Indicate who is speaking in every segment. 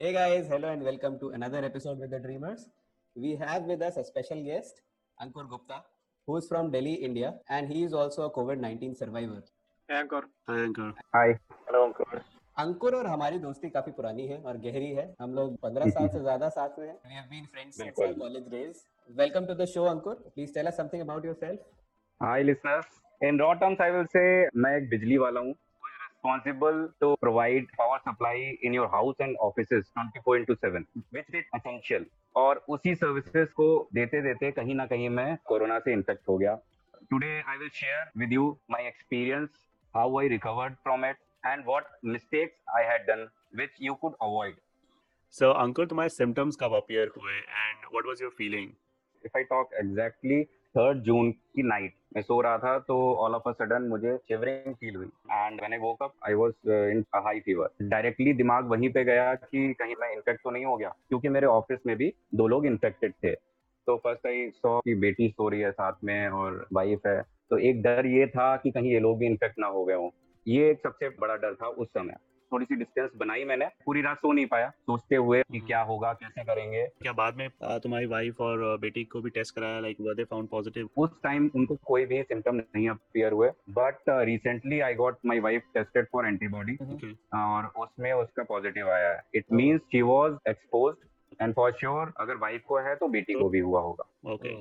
Speaker 1: Hey guys, hello and welcome to another episode with the Dreamers. We have with us a special guest, Ankur Gupta, who is from Delhi, India, and he is also a COVID 19 survivor.
Speaker 2: Hey, Ankur.
Speaker 3: Hi, Ankur.
Speaker 4: Hi. Hello, Ankur.
Speaker 1: अंकुर और हमारी दोस्ती काफ़ी पुरानी है और गहरी है हम लोग 15 साल से ज़्यादा साथ में हैं we have been friends since our
Speaker 4: बिल्कुल।
Speaker 1: college days welcome to the show ankur please tell us something about yourself
Speaker 4: Hi, listeners. In raw terms, I will say मैं एक बिजली वाला हूँ responsible to provide power supply in your house and offices 24 into 7, which is essential. और उसी services को देते देते कहीं ना कहीं मैं कोरोना से इन्फेक्ट हो गया today I will share with you my experience how I recovered from it and what mistakes I had done which you could avoid
Speaker 3: So, Ankur, तुम्हारे symptoms कब appear हुए and what was your feeling?
Speaker 4: If I talk exactly third June की night मैं सो रहा था तो all of a sudden मुझे शिवरिंग फील हुई। एंड मैंने woke up I was in high fever directly दिमाग वहीं पे गया कि कहीं मैं इन्फेक्ट तो नहीं हो गया, क्योंकि मेरे ऑफ़िस में भी दो लोग इन्फेक्टेड थे। तो फ़र्स्ट आई सो कि बेटी सो रही है साथ में और वाइफ है। तो एक डर ये था कि कहीं ये लोग भी इन्फेक्ट ना हो गए हों। ये एक सबसे बड़ा डर था उस समय। थोड़ी सी डिस्टेंस बनाई मैंने। पूरी रात सो नहीं पाया। सोचते हुए कि क्या होगा कैसे करेंगे।
Speaker 3: क्या बाद में uh, तुम्हारी वाइफ और बेटी को भी टेस्ट कराया like were they found positive
Speaker 4: उस टाइम उनको कोई भी सिम्टम नहीं अपियर हुए। But recently I got my wife tested for
Speaker 3: antibody
Speaker 4: और उसमें उसका पॉजिटिव आया है। It means she was expose and for sure अगर वाइफ को है तो बेटी को भी हुआ होगा।
Speaker 3: ओके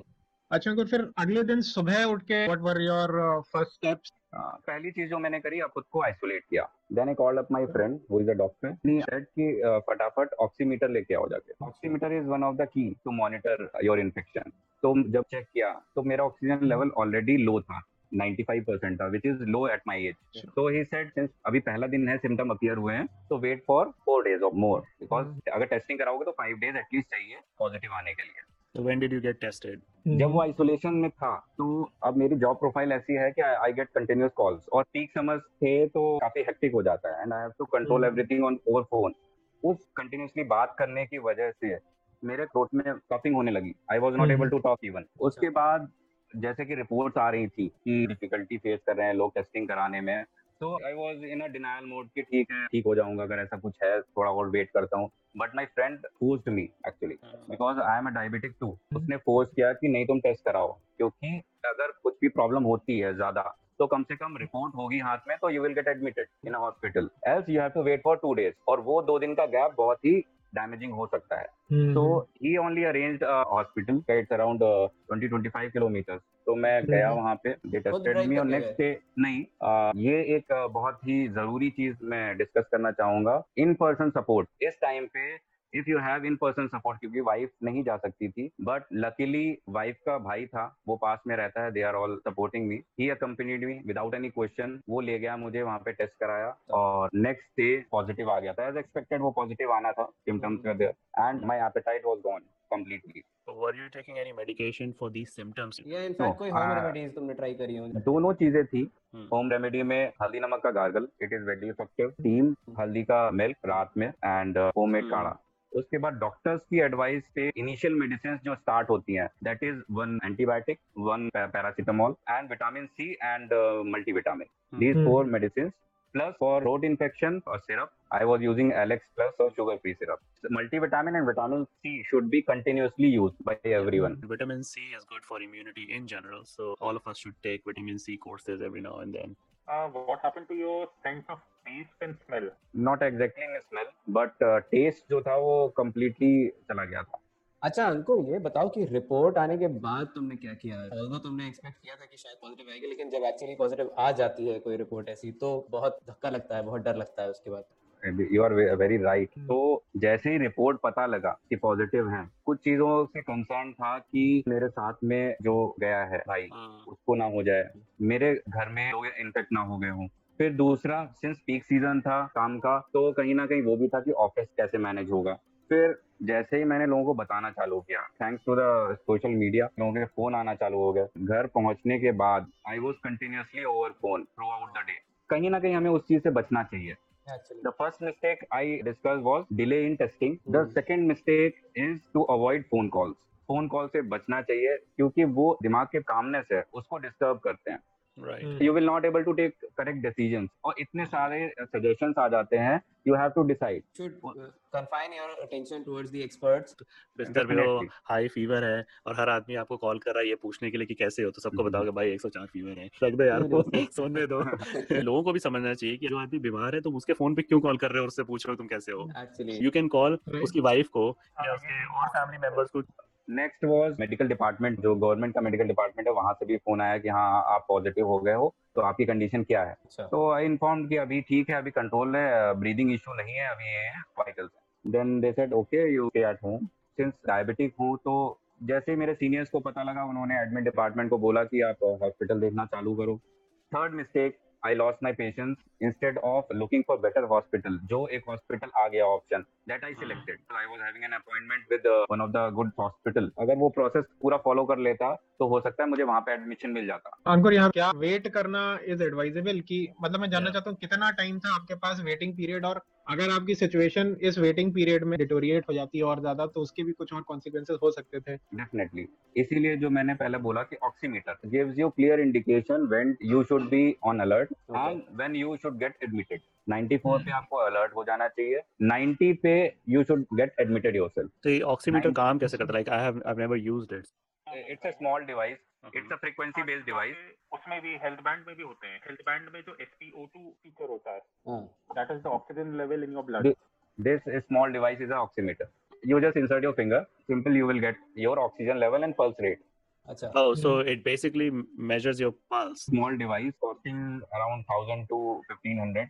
Speaker 2: अच्छा अंकुर फिर अगले दिन सुबह उठ के what were your first
Speaker 4: steps पहली चीज़ जो मैंने करी खुद को आइसोलेट किया। Then I called up my friend who is a doctor said कि uh, फटाफट ऑक्सीमीटर लेके आओ जाके। Oximeter is one of the key to monitor your infection तो जब चेक किया तो मेरा ऑक्सीजन लेवल ऑलरेडी लो था 95 परसेंट था which is low at my age तो ही सेड सिंस अभी पहला दिन है सिम्टम अपियर हुए हैं तो wait for four days of more because अगर टेस्टिंग कराओगे तो फाइव डेज़ एटलीस्ट चाहिए पॉजिटिव आने के लिए।
Speaker 3: So, when did you get tested?
Speaker 4: जब वो आइसोलेशन में था तो अब मेरी जॉब प्रोफ़ाइल ऐसी है कि आई गेट कंटिन्यूस कॉल्स और पीक समर्स थे तो काफ़ी हेक्टिक हो जाता है and I have to
Speaker 2: control.
Speaker 4: Everything on over phone उस कंटिन्यूसली बात करने की वजह से मेरे थ्रोट में कफिंग होने लगी. I was
Speaker 2: not.
Speaker 4: Able to talk even उसके बाद जैसे कि रिपोर्ट्स आ रही थी कि डिफिकल्टी फेस कर रहे हैं लोग टेस्टिंग कराने में तो I was in a denial mode कि ठीक है ठीक हो जाऊँगा अगर ऐसा कुछ है थोड़ा और वेट करता हूँ. But my friend forced me actually because I am a diabetic too उसने फोर्स किया कि नहीं तुम टेस्ट कराओ क्योंकि अगर कुछ भी प्रॉब्लम होती है ज़्यादा तो कम से कम रिपोर्ट होगी हाथ में तो you will get admitted in hospital else you have to wait for two days और वो दो दिन का गैप बहुत ही डैमेजिंग हो सकता है।
Speaker 2: हम्म।
Speaker 4: तो he only arrange hospital it's around 20 25 kilometres तो मैं गया
Speaker 2: वहाँ
Speaker 4: वहाँ पे दे टेस्टेड मी और नेक्स्ट डे नहीं आ, ये एक uh, बहुत ही ज़रूरी चीज़ मैं डिस्कस करना चाहूँगा। इन पर्सन सपोर्ट इस टाइम पे if you have in person support क्योंकि वाइफ नहीं जा सकती थी बट लकीली वाइफ का भाई था वो पास में रहता है they are all supporting me he accompanied me without any question वो ले गया मुझे वहाँ पे टेस्ट कराया और नेक्स्ट डे पॉजिटिव आ गया था. एज एक्सपेक्टेड वो पॉजिटिव आना था symptoms were and my appetite was gone completely.
Speaker 3: Were you taking any medication for these symptoms?
Speaker 1: या इनफैक्ट
Speaker 4: No,
Speaker 1: कोई होम
Speaker 4: uh,
Speaker 1: रेमेडीज तुमने ट्राई करी हो
Speaker 4: दोनों चीज़ें थी
Speaker 3: Hmm.
Speaker 4: होम रेमेडी में हल्दी नमक का gargle it is very effective team हल्दी का मिल्क रात में एंड होममेड
Speaker 3: Hmm.
Speaker 4: काढ़ा। उसके बाद डॉक्टर्स की एडवाइस पे इनिशियल मेडिसिन जो स्टार्ट होती है that is one antibiotic one paracetamol and vitamin C and
Speaker 3: multivitamin
Speaker 4: these four medicine plus for throat infection और syrup I was using Alex Plus और sugar free syrup multivitamin and vitamin C should be continuously use by everyone
Speaker 3: vitamin C is good for immunity in general so all of us should take vitamin C courses every now and then
Speaker 5: uh, what happened to your sense of taste and smell?
Speaker 4: not exactly in smell but uh, taste जो था वो completely चला गया था।
Speaker 1: अच्छा अंकुर ये बताओ कि रिपोर्ट आने के बाद तुमने क्या किया? ऑल्दो तुमने एक्सपेक्ट किया था कि शायद पॉजिटिव आएगी लेकिन जब एक्चुअली पॉजिटिव आ जाती है कोई रिपोर्ट ऐसी तो बहुत धक्का लगता है बहुत डर लगता है उसके बाद।
Speaker 4: You are very
Speaker 2: right.
Speaker 4: तो जैसे ही रिपोर्ट पता लगा कि पॉजिटिव है कुछ चीज़ों से कंसर्न था कि मेरे साथ में जो गया है भाई
Speaker 3: Uh,
Speaker 4: उसको ना हो जाए। मेरे घर में लोग इन्फेक्ट ना हो गए हों। फिर दूसरा सिंस पीक सीज़न था काम का तो कहीं ना कहीं वो भी था कि ऑफ़िस कैसे मैनेज होगा। फिर जैसे ही मैंने लोगों को बताना चालू किया thanks to the social media लोगों के फ़ोन आना चालू हो गए। घर पहुँचने के बाद I was continuously over phone throughout the day कहीं ना कहीं हमें उस चीज़ से बचना चाहिए।
Speaker 1: Actually
Speaker 4: The first mistake I discussed was delay in testing. The
Speaker 1: Hmm.
Speaker 4: second mistake is to avoid phone calls. Phone call से बचना चाहिए क्योंकि वो दिमाग के कामनेस है उसको डिस्टर्ब करते हैं
Speaker 2: Hmm.
Speaker 4: You will not able to take correct decision और इतने सारे सजेशन आ जाते हैं you have to decide
Speaker 1: should uh, confine your attention towards the experts.
Speaker 3: बिस्तर पे हो हाई फीवर है और हर आदमी आपको कॉल कर रहा है ये पूछने के लिए कि कैसे हो तो सबको
Speaker 4: हम्म।
Speaker 3: बताओगे भाई 104 फीवर है। रख दो यार
Speaker 1: नहीं,
Speaker 3: सोने दो। लोगों को भी समझना चाहिए कि जो आदमी बीमार है तुम उसके फ़ोन पे क्यों कॉल कर रहे हो और उससे पूछ रहे हो तुम कैसे हो? यू कैन कॉल उसकी वाइफ को या उसके और फैमिली मेंबर्स को
Speaker 4: नेक्स्ट वाज मेडिकल डिपार्टमेंट जो गवर्नमेंट का मेडिकल डिपार्टमेंट है वहाँ से भी फ़ोन आया कि हाँ आप पॉजिटिव हो गए हो तो आपकी कंडीशन क्या है?
Speaker 1: अच्छा।
Speaker 4: तो आई इन्फॉर्म कि अभी ठीक है अभी कंट्रोल है ब्रीदिंग इशू नहीं है अभी ये vital then they said okay you stay at home since diabetic हूँ तो जैसे मेरे सीनियर्स को पता लगा उन्होंने एडमिट डिपार्टमेंट को बोला कि आप हॉस्पिटल देखना चालू करो। Third mistake I loss my patience instead of looking for better hospital जो एक हॉस्पिटल आ गया option that I selected I was having an appointment with one of the good hospital अगर वो प्रोसेस पूरा फॉलो कर लेता तो हो सकता है मुझे वहाँ पे एडमिशन मिल जाता।
Speaker 2: अंकुर यहाँ क्या वेट करना इज़ एडवाइजेबल कि मतलब मैं जानना
Speaker 3: Yeah.
Speaker 2: चाहता हूँ कितना टाइम था आपके पास वेटिंग पीरियड और अगर आपकी सिचुएशन इस वेटिंग पीरियड में डिटोरिएट हो जाती है और ज़्यादा तो उसके भी कुछ और कॉन्सिक्वेंसेस हो सकते थे।
Speaker 4: डेफिनेटली इसीलिए जो मैंने पहले बोला कि oximeter gives you clear indication when you should be on alert and when you should get admitted 94 पे आपको अलर्ट हो जाना चाहिए। 90 पे you should get admitted yourself
Speaker 3: तो ये ऑक्सीमीटर काम कैसे करता है? Like I have I never used it
Speaker 4: it's a small device it's a frequency based device
Speaker 5: उसमें भी हेल्थ बैंड में भी होते हैं। हेल्थ बैंड में जो SpO2 फीचर होता है that is the oxygen level in your blood
Speaker 4: this small device is a oximeter you just insert your finger simple you will get your oxygen level and pulse rate
Speaker 1: अच्छा।
Speaker 3: ओह so it basically measures your pulse
Speaker 4: small device costing around 1000 to 1500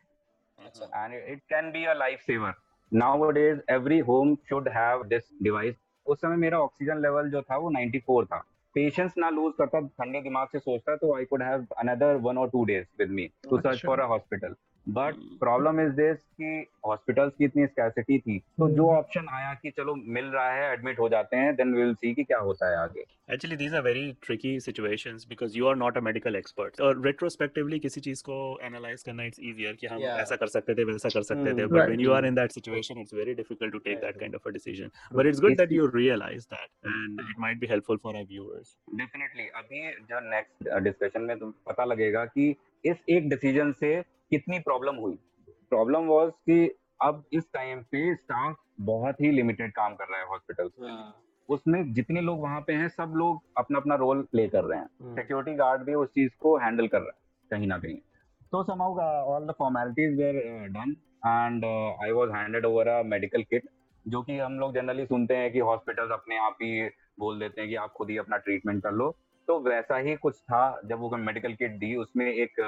Speaker 1: अच्छा।
Speaker 4: And it can be a life saver nowadays every home should have this device उस समय मेरा oxygen level जो था वो 94 था। Patience ना लूज करता ठंडे दिमाग से सोचता तो I could have another one और two days with me to
Speaker 2: search.
Speaker 4: For a hospital but problem is this कि हॉस्पिटल्स की इतनी स्कैसिटी थी तो hmm. जो ऑप्शन आया कि चलो मिल रहा है एडमिट हो जाते हैं देन वी विल सी कि क्या होता है आगे।
Speaker 3: Actually these are very tricky situations because you are not a medical expert और रेट्रोस्पेक्टिवली किसी चीज़ को एनालाइज करना इट्स इजियर कि हम
Speaker 1: yeah.
Speaker 3: ऐसा कर सकते थे वैसा कर सकते mm,
Speaker 1: थे
Speaker 3: but when you are in that situation it's very difficult to take that kind of a decision but it's good that you realise that and it might be helpful for our viewers
Speaker 4: definitely अभी जो next discussion में तुम पता लगेगा कि इस एक decision से कितनी प्रॉब्लम हुई? प्रॉब्लम वाज कि अब इस टाइम पे स्टाफ बहुत ही लिमिटेड काम कर रहा है हॉस्पिटल
Speaker 1: हाँ।
Speaker 4: उसमें जितने लोग वहाँ पे हैं सब लोग अपना अपना रोल प्ले कर रहे हैं।
Speaker 1: हम्म,
Speaker 4: सिक्योरिटी गार्ड भी उस चीज़ को हैंडल कर रहा है कहीं ना कहीं। तो somehow all the formalities were done and I was handed over a medical kit जो कि हम लोग जनरली सुनते हैं कि हॉस्पिटल्स अपने आप ही बोल देते हैं कि आप खुद ही अपना ट्रीटमेंट कर लो। तो वैसा ही कुछ था जब वो मेडिकल किट दी उसमें एक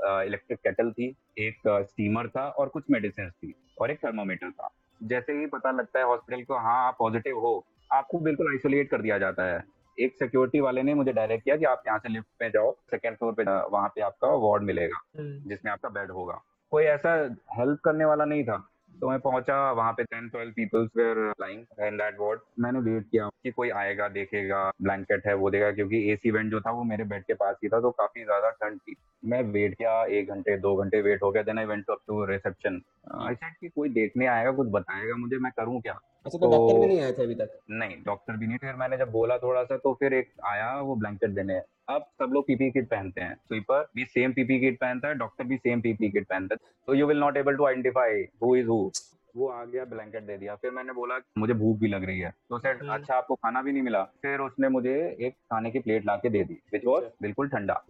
Speaker 4: इलेक्ट्रिक केटल थी एक स्टीमर था और कुछ मेडिसिन थी और एक थर्मोमीटर था। जैसे ही पता लगता है हॉस्पिटल को हाँ आप पॉजिटिव हो आपको बिल्कुल आइसोलेट कर दिया जाता है। एक सिक्योरिटी वाले ने मुझे डायरेक्ट किया कि आप यहाँ से लिफ्ट में जाओ सेकेंड फ्लोर पे वहाँ पे आपका वार्ड मिलेगा जिसमें आपका बेड होगा। कोई ऐसा हेल्प करने वाला नहीं था। तो मैं पहुँचा, वहाँ पे ten twelve peoples were lying in that ward मैंने वेट किया कि कोई आएगा, देखेगा ब्लैंकेट है, वो देगा क्योंकि एसी वेंट जो था वो मेरे बेड के पास ही था तो काफ़ी ज़्यादा ठंड थी। मैं वेट किया एक घंटे, दो घंटे वेट हो गया then I went up to reception I said कि कोई देखने आएगा, कुछ बताएगा मुझे, मैं करूँ क्या?
Speaker 1: अच्छा तो
Speaker 4: तो-
Speaker 1: डॉक्टर भी नहीं आए थे अभी तक।
Speaker 4: नहीं डॉक्टर भी नहीं फिर मैंने जब बोला थोड़ा सा तो फिर एक आया वो ब्लैंकेट देने। अब सब लोग पीपी किट पहनते हैं। स्वीपर भी सेम पीपी किट पहनता है डॉक्टर भी सेम पीपी किट पहनता है। तो you will not able to identify who is who वो आ गया ब्लैंकेट दे दिया। फिर मैंने बोला मुझे भूख भी लग रही है। तो सेट
Speaker 2: हम्म।
Speaker 4: अच्छा आपको खाना भी नहीं मिला। फिर उसने मुझे एक खाने की प्लेट ला के दे दी विच वॉज़ बिल्कुल ठंडा।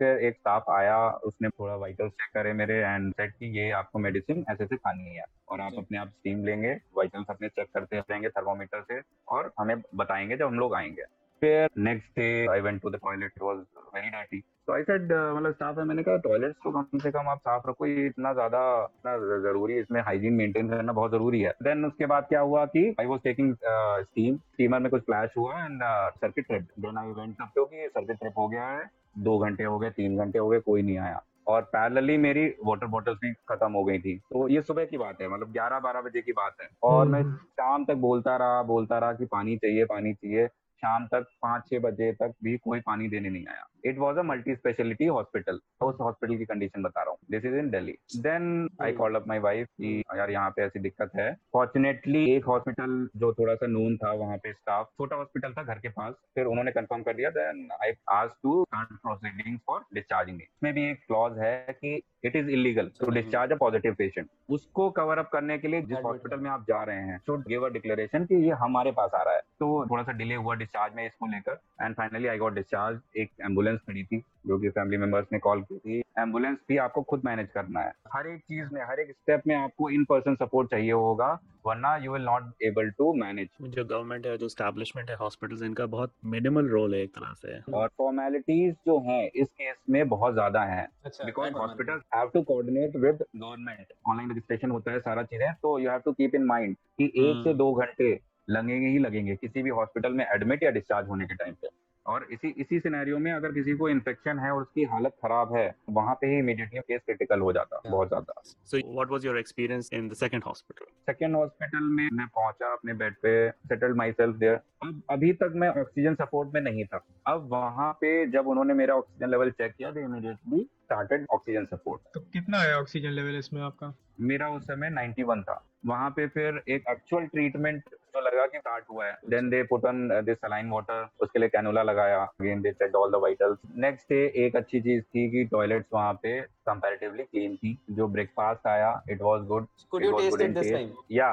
Speaker 4: फिर एक स्टाफ आया उसने थोड़ा वाइटल चेक करे मेरे एंड सेट कि ये आपको मेडिसिन ऐसे से खानी है और आप। अपने आप स्टीम लेंगे वाइटल्स अपने चेक करते रहेंगे थर्मोमीटर से और हमें बताएँगे जब हम लोग आएँगे। फिर next day I went to the toilet was very dirty तो आई सेड मतलब स्टाफ है। मैंने कहा टॉयलेट्स तो कम से कम आप साफ़ रखो ये इतना ज़्यादा इतना ज़रूरी है इसमें हाइजीन मेंटेन करना बहुत ज़रूरी है। देन उसके बाद क्या हुआ कि I was taking steam steamer में कुछ फ्लैश हुआ and circuit trip then I went up क्योंकि सर्किट ट्रिप हो गया है। दो घंटे हो गए तीन घंटे हो गए कोई नहीं आया। और पैरेलली मेरी वाटर बॉटल्स भी खत्म हो गई थी। तो ये सुबह की बात है मतलब 11 12 बजे की बात है। और मैं
Speaker 2: हम्म।
Speaker 4: शाम तक बोलता रहा बोलता रहा कि पानी चाहिए पानी चाहिए। शाम तक पाँच छह बजे तक भी कोई पानी देने नहीं आया। It was a multi speciality hospital उस हॉस्पिटल की कंडीशन बता रहा हूँ। This is in Delhi then I call up my wife की यार यहाँ पे ऐसी दिक्कत है। फॉर्चुनेटली एक हॉस्पिटल जो थोड़ा सा नून था वहाँ पे स्टाफ छोटा हॉस्पिटल था घर के पास। फिर उन्होंने कंफर्म कर दिया। देन आई आज to start proceeding for discharging इसमें भी एक क्लॉज है कि it is illegal to discharge a positive patient उसको कवर अप करने के लिए जिस हॉस्पिटल में आप जा रहे हैं शुड गिव अ डिक्लेरेशन कि ये हमारे पास आ रहा है। तो थोड़ा सा डिले हुआ डिस्चार्ज में इसको लेकर and finally I got discharge एक एंबुलेंस खड़ी थी। जो कि फैमिली मेंबर्स ने कॉल की थी एंबुलेंस भी आपको खुद मैनेज करना है। हर एक चीज़ में हर एक स्टेप में आपको इन पर्सन सपोर्ट चाहिए होगा वरना you will not able to manage
Speaker 3: जो गवर्नमेंट है जो स्टैब्लिशमेंट है हॉस्पिटल्स इनका बहुत मिनिमल रोल है एक तरह से।
Speaker 4: और फॉर्मेलिटीज जो है इस केस में बहुत ज़्यादा हैं। Because hospital have to coordinate with government online registration होता है सारा चीज़ें तो you have to keep in mind कि एक से
Speaker 3: हम्म।
Speaker 4: दो घंटे लगेंगे ही लगेंगे किसी भी हॉस्पिटल में एडमिट या डिस्चार्ज होने के टाइम पे। और इसी इसी सिनेरियो में अगर किसी को इन्फेक्शन है और उसकी हालत खराब है वहाँ पे ही इमीडिएटली केस क्रिटिकल हो जाता है बहुत ज़्यादा।
Speaker 3: So, what was your experience in the second hospital?
Speaker 4: Second hospital में मैं पहुँचा अपने बेड पे सेटल माई सेल्फ देयर अब अभी तक मैं ऑक्सीजन सपोर्ट में नहीं था। अब वहाँ पे जब उन्होंने मेरा ऑक्सीजन लेवल चेक किया तो इमीडिएटली स्टार्टेड ऑक्सीजन सपोर्ट
Speaker 2: तो कितना है ऑक्सीजन लेवल इसमें आपका?
Speaker 4: मेरा उस समय 91 था। वहाँ पे फिर एक एक्चुअल ट्रीटमेंट जो लगा कि स्टार्ट हुआ है। Then they put on this saline water उसके लिए कैनुला लगाया। Again they check all the vitals next day एक अच्छी चीज़ थी कि टॉयलेट्स वहाँ पे कंपैरेटिवली क्लीन थी। जो ब्रेकफास्ट आया it was
Speaker 1: good
Speaker 4: good
Speaker 1: it
Speaker 4: in
Speaker 1: this
Speaker 4: taste.
Speaker 1: time?
Speaker 4: या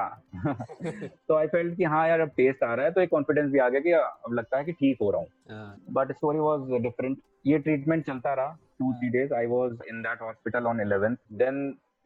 Speaker 4: तो आई फेल्ट कि हाँ यार अब टेस्ट आ रहा है तो एक कॉन्फिडेंस भी आ गया कि अब लगता है कि ठीक हो रहा हूँ।
Speaker 1: हाँ,
Speaker 4: बट स्टोरी वाज डिफरेंट ये ट्रीटमेंट चलता रहा। Two three days I was in that hospital on 11th then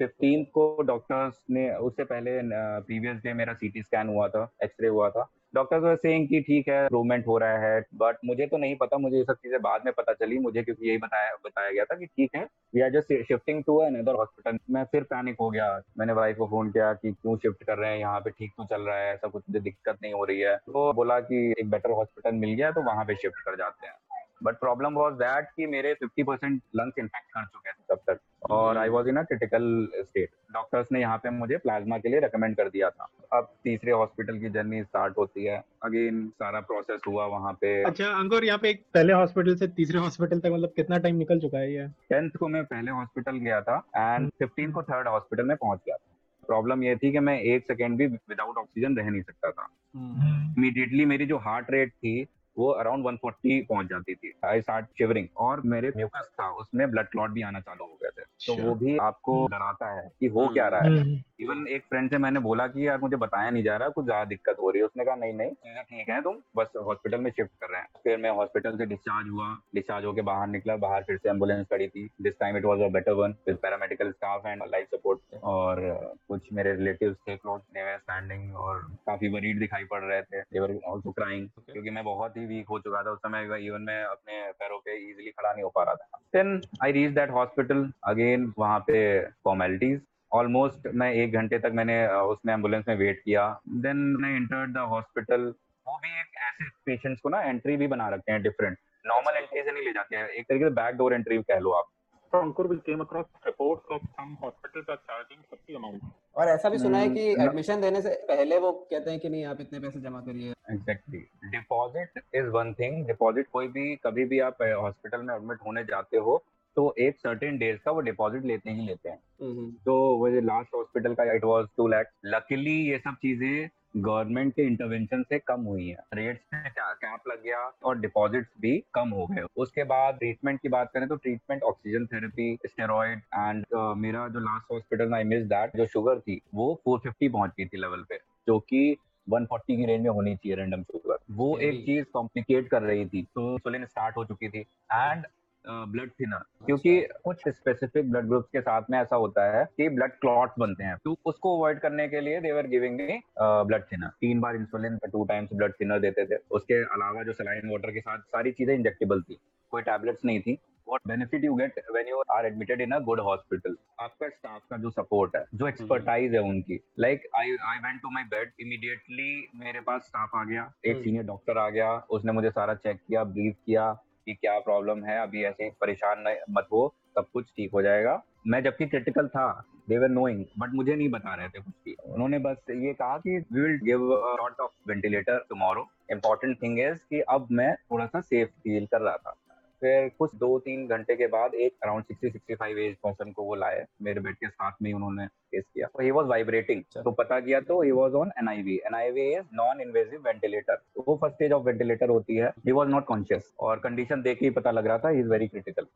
Speaker 4: 15th को डॉक्टर्स ने, उससे पहले प्रीवियस डे मेरा सीटी स्कैन हुआ था एक्सरे हुआ था। डॉक्टर्स वर सेइंग कि ठीक है इम्प्रूवमेंट हो रहा है बट मुझे तो नहीं पता, मुझे ये सब चीज़ें बाद में पता चली, मुझे क्योंकि यही बताया बताया गया था कि ठीक है we are just shifting to another hospital मैं फिर पैनिक हो गया, मैंने वाइफ को फ़ोन किया कि क्यों शिफ्ट कर रहे हैं, यहाँ पे ठीक तो चल रहा है ऐसा कुछ, मुझे दिक्कत नहीं हो रही है। तो बोला कि एक बेटर हॉस्पिटल मिल गया तो वहाँ पे शिफ्ट कर जाते हैं। बट प्रॉब्लम वॉज़ दैट कि मेरे 50 परसेंट लंग्स इन्फेक्ट कर चुके थे तब तक। और I was in a critical state doctors ने यहाँ पे मुझे प्लाज्मा के लिए रेकमेंड कर दिया था। अब तीसरे हॉस्पिटल की जर्नी स्टार्ट होती है। अगेन सारा प्रोसेस हुआ वहाँ पे।
Speaker 2: अच्छा अंकुर यहाँ पे एक पहले हॉस्पिटल से तीसरे हॉस्पिटल तक मतलब कितना टाइम निकल चुका है ये?
Speaker 4: टेंथ को मैं पहले हॉस्पिटल गया था एंड फिफ्टीन को थर्ड हॉस्पिटल में पहुँच गया था। प्रॉब्लम ये थी कि मैं एक सेकेंड भी विदाउट ऑक्सीजन रह नहीं सकता था।
Speaker 1: हम्म,
Speaker 4: इमीडिएटली मेरी जो हार्ट रेट थी वो अराउंड 140 पहुँच जाती थी आई स्टार्ट शिवरिंग और मेरे म्यूकस था उसमें ब्लड क्लॉट भी आना चालू हो गए थे। तो
Speaker 2: अच्छा।
Speaker 4: वो भी आपको डराता है कि हो क्या रहा है।
Speaker 2: हम्म,
Speaker 4: इवन एक फ्रेंड से मैंने बोला कि यार मुझे बताया नहीं जा रहा कुछ ज़्यादा दिक्कत हो रही है। उसने कहा नहीं नहीं चीज़ें ठीक है तुम बस हॉस्पिटल में शिफ्ट कर रहे हैं। फिर मैं हॉस्पिटल से डिस्चार्ज हुआ। डिस्चार्ज होकर बाहर निकला। बाहर फिर से एंबुलेंस खड़ी थी। This time it was a better one with paramedical staff and life support और कुछ मेरे रिलेटिव थे क्लोज दे स्टैंडिंग और काफ़ी वरीड दिखाई पड़ रहे थे। दे वर आल्सो क्राइंग क्योंकि मैं बहुत ही वीक हो चुका था उस समय। इवन मैं अपने पैरों पे इजिली खड़ा नहीं हो पा रहा था। Then I reach that hospital again वहाँ पे फॉर्मेलिटीज ऑलमोस्ट मैं एक घंटे तक मैंने उसमें एंबुलेंस में वेट किया। देन मैं इंटर्ड द हॉस्पिटल वो भी एक ऐसे पेशेंट्स को ना एंट्री भी बना रखते हैं डिफरेंट नॉर्मल एंट्री से नहीं ले जाते हैं। एक तरीके से बैक डोर एंट्री कह लो आप।
Speaker 5: So, Ankur, we came across reports of some hospitals are charging 50 amount.
Speaker 1: और ऐसा भी सुना है कि
Speaker 4: हम्म,
Speaker 1: एडमिशन देने से पहले वो कहते हैं कि नहीं आप इतने पैसे जमा करिए।
Speaker 4: Exactly deposit is one thing deposit कोई भी कभी भी आप हॉस्पिटल में एडमिट होने जाते हो तो एक सर्टेन डेज़ का वो डिपॉजिट लेते ही लेते हैं।
Speaker 1: हम्म,
Speaker 4: तो वो जो लास्ट हॉस्पिटल का it was too lax luckily ये सब चीज़ें गवर्नमेंट के इंटरवेंशन से कम हुई है। रेट्स पे कैप लग गया और डिपॉजिट्स भी कम हो गए। उसके बाद ट्रीटमेंट की बात करें तो treatment oxygen therapy steroid and मेरा जो last hospital I miss that जो शुगर थी वो 450 पहुँच गई थी लेवल पे जो कि 140 की रेंज में होनी चाहिए रैंडम शुगर वो एक चीज़ कॉम्प्लिकेट कर रही थी। तो इंसुलिन स्टार्ट हो चुकी थी। एंड ब्लड थिनर क्योंकि कुछ स्पेसिफिक ब्लड ग्रुप्स के साथ में ऐसा होता है कि ब्लड क्लॉट्स बनते हैं। तो उसको अवॉइड करने के लिए they were giving me blood thinner तीन बार insulin two times blood thinner देते थे। उसके अलावा जो सलाइन वाटर के साथ सारी चीज़ें इंजेक्टेबल थी। कोई टैबलेट्स नहीं थी। What benefit you get when you are admitted in a good hospital? आपका स्टाफ का जो सपोर्ट है जो एक्सपर्टाइज है उनकी। Like I I went to my bed immediately मेरे पास स्टाफ आ गया। एक
Speaker 1: हम्म।
Speaker 4: सीनियर डॉक्टर आ गया। उसने मुझे सारा चेक किया ब्रीफ किया। कि क्या प्रॉब्लम है, अभी ऐसे परेशान मत हो, सब कुछ ठीक हो जाएगा। मैं जबकि क्रिटिकल था दे वर नोइंग बट मुझे नहीं बता रहे थे कुछ भी। उन्होंने बस ये कहा कि we will give of ventilator tomorrow important thing is कि अब मैं थोड़ा सा सेफ़ फील कर रहा था। फिर कुछ दो तीन घंटे के बाद एक around sixty sixty five age person को वो लाए मेरे बेड के साथ में ही उन्होंने केस किया। तो ही वॉज़ वाइब्रेटिंग तो पता किया तो he was on N I V N I V is non invasive ventilator वो फ़र्स्ट स्टेज ऑफ़ वेंटिलेटर होती है। ही वॉज़ नॉट कॉन्शियस और कंडीशन देख के ही पता लग रहा था इज़ वेरी क्रिटिकल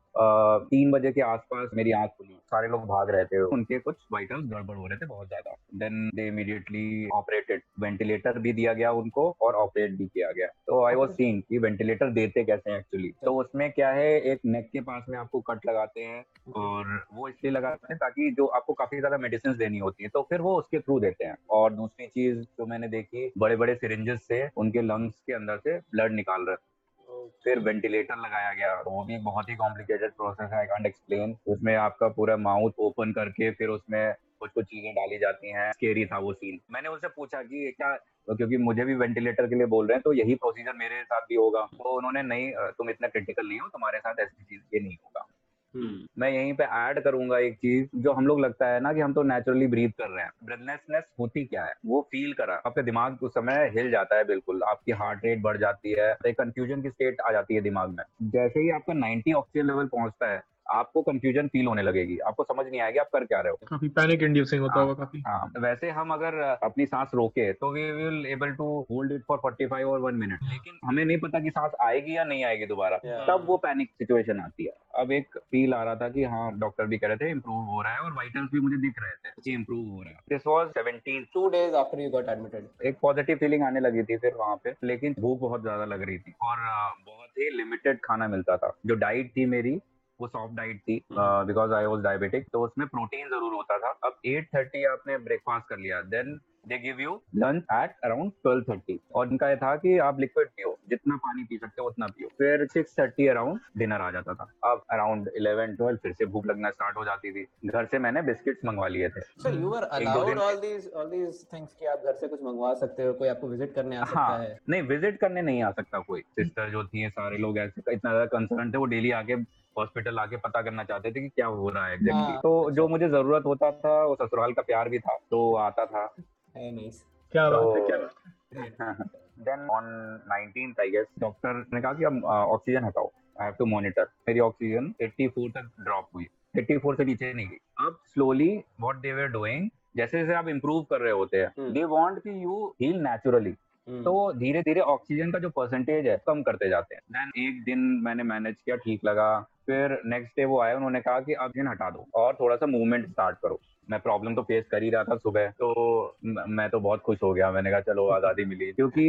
Speaker 4: तीन बजे के आसपास मेरी आँख खुली। सारे लोग भाग रहे थे। उनके कुछ वाइटल्स गड़बड़ हो रहे थे बहुत ज़्यादा। Then they immediately operated ventilator भी दिया गया उनको और ऑपरेट भी किया गया। तो आई वॉज़ सीन कि वेंटिलेटर देते कैसे हैं एक्चुअली तो उसमें क्या है एक नेक के पास में आपको कट लगाते हैं और वो इसलिए लगाते हैं ताकि जो आपको काफ़ी ज़्यादा मेडिसिन देनी होती है तो फिर वो उसके थ्रू देते हैं। और दूसरी चीज़ जो मैंने देखी बड़े बड़े सिरिंजेस से उनके लंग्स के अंदर से ब्लड निकाल रहे फिर वेंटिलेटर लगाया गया। वो भी बहुत ही कॉम्प्लिकेटेड प्रोसेस है आई कांट एक्सप्लेन उसमें आपका पूरा माउथ ओपन करके फिर उसमें कुछ कुछ चीज़ें डाली जाती हैं। स्केरी था वो सीन मैंने उनसे पूछा कि क्या तो क्योंकि मुझे भी वेंटिलेटर के लिए बोल रहे हैं तो यही प्रोसीजर मेरे साथ भी होगा। तो उन्होंने, नहीं तुम इतना क्रिटिकल नहीं हो, तुम्हारे साथ ऐसी चीज़ ये नहीं होगा। मैं यहीं पे ऐड करूँगा एक चीज़ जो हम लोग लगता है ना कि हम तो नेचुरली ब्रीथ कर रहे हैं। ब्रेथलेसनेस होती क्या है? वो फील करा। आपका दिमाग उस समय हिल जाता है बिल्कुल। आपकी हार्ट रेट बढ़ जाती है। एक कंफ्यूजन की स्टेट आ जाती है दिमाग में। जैसे ही आपका 90 ऑक्सीजन लेवल पहुँचता है आपको कंफ्यूजन फील होने लगेगी। आपको समझ नहीं आएगी आप कर क्या रहे हो।
Speaker 2: काफ़ी पैनिक इंड्यूसिंग होता होगा काफ़ी।
Speaker 4: हाँ वैसे हम अगर अपनी सांस रोके तो we will able to hold it for 45 और वन मिनट लेकिन हमें नहीं पता कि सांस आएगी या नहीं आएगी दोबारा। तब वो पैनिक सिचुएशन आती है। अब एक फील आ रहा था कि हाँ डॉक्टर भी कह रहे थे इम्प्रूव हो रहा है और वाइटल्स भी मुझे दिख रहे थे कि इम्प्रूव हो रहा है। This was seventeen
Speaker 1: two days after you got admitted
Speaker 4: एक पॉजिटिव फीलिंग आने लगी थी फिर वहाँ पे लेकिन भूख बहुत ज़्यादा लग रही थी। और बहुत ही लिमिटेड खाना मिलता था। जो डाइट थी मेरी वो सॉफ्ट डाइट थी बिकॉज़ आई वॉज़ डायबिटिक तो उसमें प्रोटीन ज़रूर होता था। अब एट थर्टी आपने ब्रेकफास्ट कर लिया then they give you lunch at around twelve thirty और इनका ये था कि आप लिक्विड पियो जितना पानी पी सकते हो उतना पियो। फिर सिक्स थर्टी अराउंड डिनर आ जाता था। अब अराउंड इलेवन ट्वेल्व फिर से भूख लगना स्टार्ट हो जाती थी। घर से मैंने बिस्किट्स मंगवा लिए थे।
Speaker 1: So you are allowed all these all these things कि आप घर से कुछ मंगवा सकते हो कोई आपको विज़िट करने आ सकता
Speaker 4: हाँ,
Speaker 1: है।
Speaker 4: नहीं विज़िट करने नहीं आ सकता कोई। सिस्टर जो थी सारे लोग ऐसे इतना ज़्यादा कंसर्न थे वो डेली आके हॉस्पिटल आके पता करना चाहते थे कि क्या हो रहा है एग्जैक्टली
Speaker 1: हाँ,
Speaker 4: तो जो मुझे ज़रूरत होता था वो ससुराल का प्यार भी था तो आता था।
Speaker 2: क्या
Speaker 4: तो-
Speaker 2: बात है क्या बात है।
Speaker 4: Then on 19th I guess doctor ने कहा कि अब ऑक्सीजन हटाओ आई हैव टू मॉनिटर मेरी ऑक्सीजन 84 तक ड्रॉप हुई। 84 से नीचे नहीं गई। अब slowly what they were doing जैसे जैसे आप इम्प्रूव कर रहे होते हैं। दे वांट कि यू हील नेचुरली तो धीरे धीरे ऑक्सीजन का जो परसेंटेज है कम करते जाते हैं। देन एक दिन मैंने मैनेज किया ठीक लगा। फिर नेक्स्ट डे वो आए उन्होंने कहा कि ऑक्सीजन हटा दो और थोड़ा सा मूवमेंट स्टार्ट करो। मैं प्रॉब्लम तो फेस कर ही रहा था सुबह तो मैं तो बहुत खुश हो गया। मैंने कहा चलो आज़ादी मिली। क्योंकि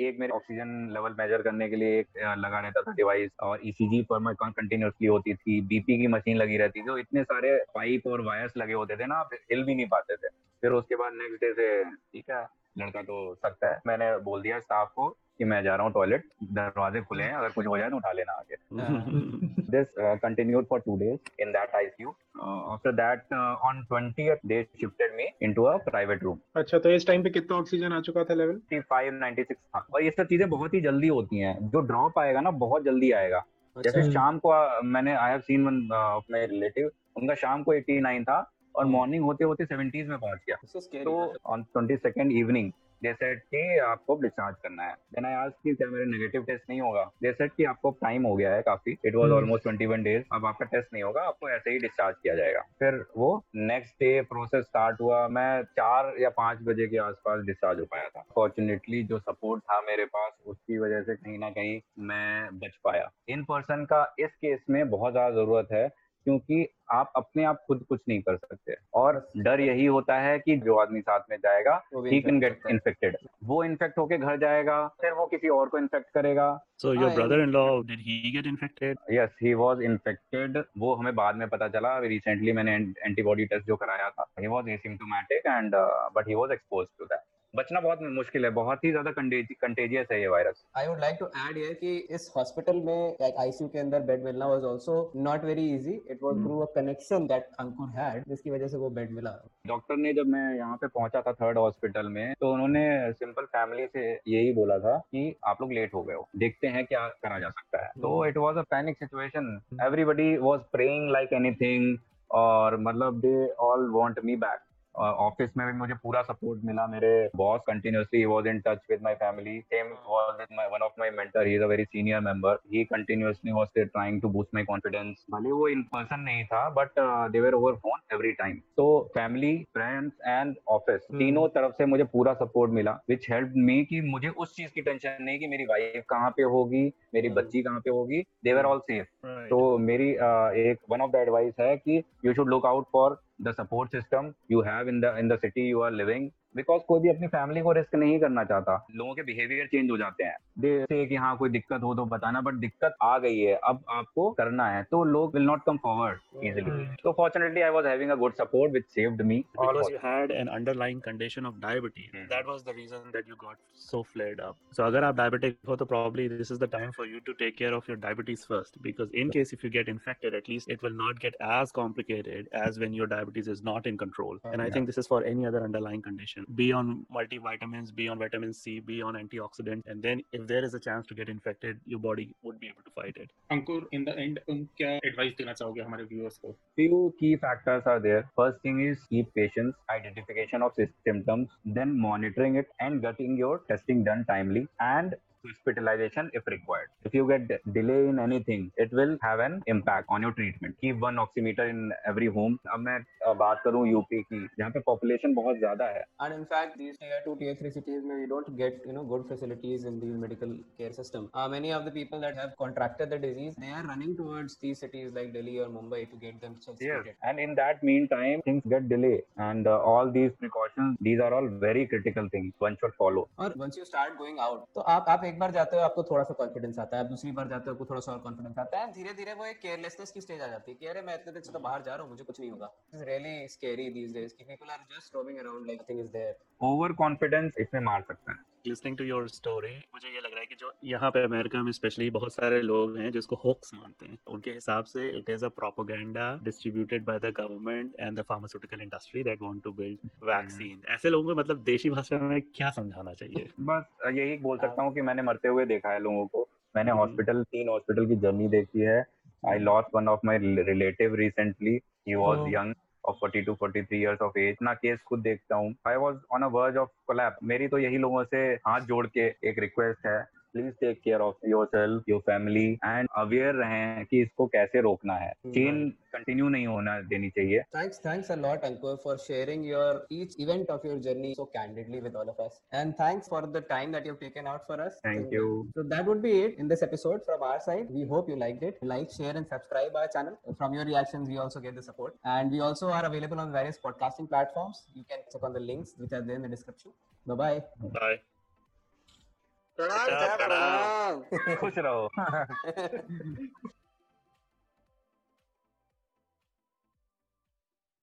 Speaker 4: एक मेरे ऑक्सीजन लेवल मेजर करने के लिए एक लगा रहता था डिवाइस और ईसीजी पर मैं कंटिन्यूसली होती थी। बीपी की मशीन लगी रहती थी तो इतने सारे पाइप और वायर्स लगे होते थे ना आप हिल भी नहीं पाते थे। फिर उसके बाद नेक्स्ट डे से ठीक है लड़का तो सकता है। मैंने बोल दिया स्टाफ को कि मैं जा रहा हूँ टॉयलेट दरवाजे खुले हैं अगर कुछ हो जाए तो उठा लेना आगे। This uh, continued for two days in that ICU. Uh, after that, uh, on 20th, they shifted me into a private
Speaker 2: अच्छा तो इस टाइम पे कितना ऑक्सीजन आ चुका था लेवल
Speaker 4: 95, 96 था। और ये सब चीज़ें बहुत ही जल्दी होती हैं। जो ड्रॉप आएगा ना बहुत जल्दी आएगा। जैसे
Speaker 2: अच्छा।
Speaker 4: शाम को आ, मैंने I have seen one of my relative उनका शाम को 89 था। और मॉर्निंग होते होते 70s में पहुँच गया। तो on twenty second evening they said कि आपको डिस्चार्ज करना है। देन आई आस्क कि क्या मेरे नेगेटिव टेस्ट नहीं होगा? दे सेड कि आपको टाइम हो गया है काफ़ी। It was. ऑलमोस्ट 21 डेज़ अब आपका टेस्ट नहीं होगा आपको ऐसे ही डिस्चार्ज किया जाएगा। फिर वो नेक्स्ट डे प्रोसेस स्टार्ट हुआ। मैं चार या पाँच बजे के आसपास डिस्चार्ज हो पाया था। फॉर्चुनेटली जो सपोर्ट था मेरे पास उसकी वजह से कहीं ना कहीं मैं बच पाया। इन पर्सन का इस केस में बहुत ज़्यादा ज़रूरत है क्योंकि आप अपने आप खुद कुछ नहीं कर सकते। और डर यही होता है कि जो आदमी साथ में जाएगा
Speaker 1: वो
Speaker 4: ही कैन गेट इन्फेक्टेड वो इन्फेक्ट होके घर जाएगा फिर वो किसी और को इन्फेक्ट करेगा।
Speaker 3: So your
Speaker 1: हाँ,
Speaker 3: brother-in-law, did he get infected?
Speaker 4: Yes he was infected वो हमें बाद में पता चला। रिसेंटली मैंने एंटीबॉडी टेस्ट जो कराया था he was asymptomatic and but he was exposed to that बचना बहुत मुश्किल है बहुत ही ज़्यादा कंटेजियस है ये virus
Speaker 1: I would like to add here कि इस हॉस्पिटल में आईसीयू के अंदर बेड मिलना was also not very easy it
Speaker 4: was.
Speaker 1: Through a connection that Ankur had जिसकी वजह से वो बेड मिला।
Speaker 4: डॉक्टर ने जब मैं यहाँ पे पहुँचा था थर्ड हॉस्पिटल में तो उन्होंने सिंपल फैमिली से यही बोला था कि आप लोग लेट हो गए हो। देखते हैं क्या करा जा सकता है। तो it was a panic situation everybody was praying like anything और मतलब they all want me back office में भी मुझे पूरा सपोर्ट मिला मेरे boss continuously was in touch with my family same was with my one of my mentor he is a very senior member he continuously was trying to boost my confidence भले वो in person नहीं था but they were over phone every time तो family friends and office. तीनों तरफ़ से मुझे पूरा सपोर्ट मिला विच हेल्प मी कि मुझे उस चीज़ की टेंशन नहीं कि मेरी वाइफ कहाँ पे होगी मेरी
Speaker 1: हम्म।
Speaker 4: बच्ची कहाँ पे होगी दे देवर ऑल सेफ़ तो मेरी uh, एक वन ऑफ़ द एडवाइस है कि you should look out for the support system you have in the in the city you are living because कोई भी अपनी फैमिली को रिस्क नहीं करना चाहता। लोगों के बिहेवियर चेंज हो जाते हैं। जैसे कि हाँ कोई दिक्कत हो तो बताना बट दिक्कत आ गई है अब आपको करना है तो लोग will not come forward
Speaker 2: easily
Speaker 4: तो fortunately I was having
Speaker 3: good support which saved me condition of diabetes the reason that got so flared up आप डायबिटिक हो तो probably this for you to take of your first because in if you get infected at least it will not get as complicated as when your diabetes is not in control and I think this is any other underlying condition be on multivitamins be on vitamin C be on antioxidants and then if there is a chance to get infected your body would be able to fight it
Speaker 5: Ankur in the end तुम क्या advice देना चाहोगे हमारे viewers को
Speaker 4: few key factors are there. First thing is keep patience, identification of sys- symptoms, then monitoring it and getting your testing done timely and hospitalization if required. If you get de- delay in anything, it will have an impact on your treatment. Keep one oximeter in every home. अब मैं अ, बात करूं UP की जहाँ पे population बहुत ज्यादा है
Speaker 1: And in fact, these tier two, tier three cities, where you don't get you know good facilities in the medical care system. Uh, many of the people that have contracted the disease, they are running towards these cities like Delhi or Mumbai to get themselves
Speaker 4: Yes,
Speaker 1: treated.
Speaker 4: and in that meantime, things get delayed, and uh, all these precautions, these are all very critical things one should follow.
Speaker 1: और once you start going out, तो आप आप एक बार जाते हो, आपको थोड़ा सा कॉन्फिडेंस आता है। दूसरी बार जाते हो, आपको थोड़ा सा और कॉन्फिडेंस आता है। धीरे धीरे वो एक केयरलेसनेस की स्टेज आ जाती है कि, अरे, मैं इतने दिन से तो बाहर जा रहा हूँ, मुझे कुछ नहीं होगा। It's really scary these days कि are just roaming around like thing is there
Speaker 4: over confidence इसमें मार सकता है.
Speaker 3: Listening to your story मुझे ये लग रहा है कि जो यहाँ पे अमेरिका में स्पेशली बहुत सारे लोग हैं जिसको होक्स मानते हैं। उनके हिसाब से it is a propaganda distributed by the government and the pharmaceutical industry that want to build vaccine ऐसे लोगों को मतलब देशी भाषा में क्या समझाना चाहिए?
Speaker 4: बस यही बोल सकता हूँ कि मैंने मरते हुए देखा है लोगों को। मैंने
Speaker 3: हम्म।
Speaker 4: हॉस्पिटल तीन हॉस्पिटल की जर्नी देखी है। I lost one of my relative recently he
Speaker 2: was.
Speaker 4: Young of 42 43 years of age. अपना केस खुद देखता हूँ। I was on a verge of collapse मेरी तो यही लोगों से हाथ जोड़ के एक रिक्वेस्ट है। Please take care of your self your family and aware रहें कि इसको कैसे रोकना है चेन कंटिन्यू नहीं होना देनी चाहिए
Speaker 1: Thanks, thanks a lot, Ankur, for sharing your each event of your journey so candidly with all of us. And thanks for the time that you've taken out for us.
Speaker 4: Thank
Speaker 1: And,
Speaker 4: you.
Speaker 1: So that would be it in this episode from our side. We hope you liked it. Like, share, and subscribe our channel. From your reactions, we also get the support. And we also are available on various podcasting platforms. You can check on the links which are there in the description. Bye bye.
Speaker 3: Bye
Speaker 1: Pranam,
Speaker 3: Pranam.
Speaker 1: Pranam.
Speaker 4: खुश रहो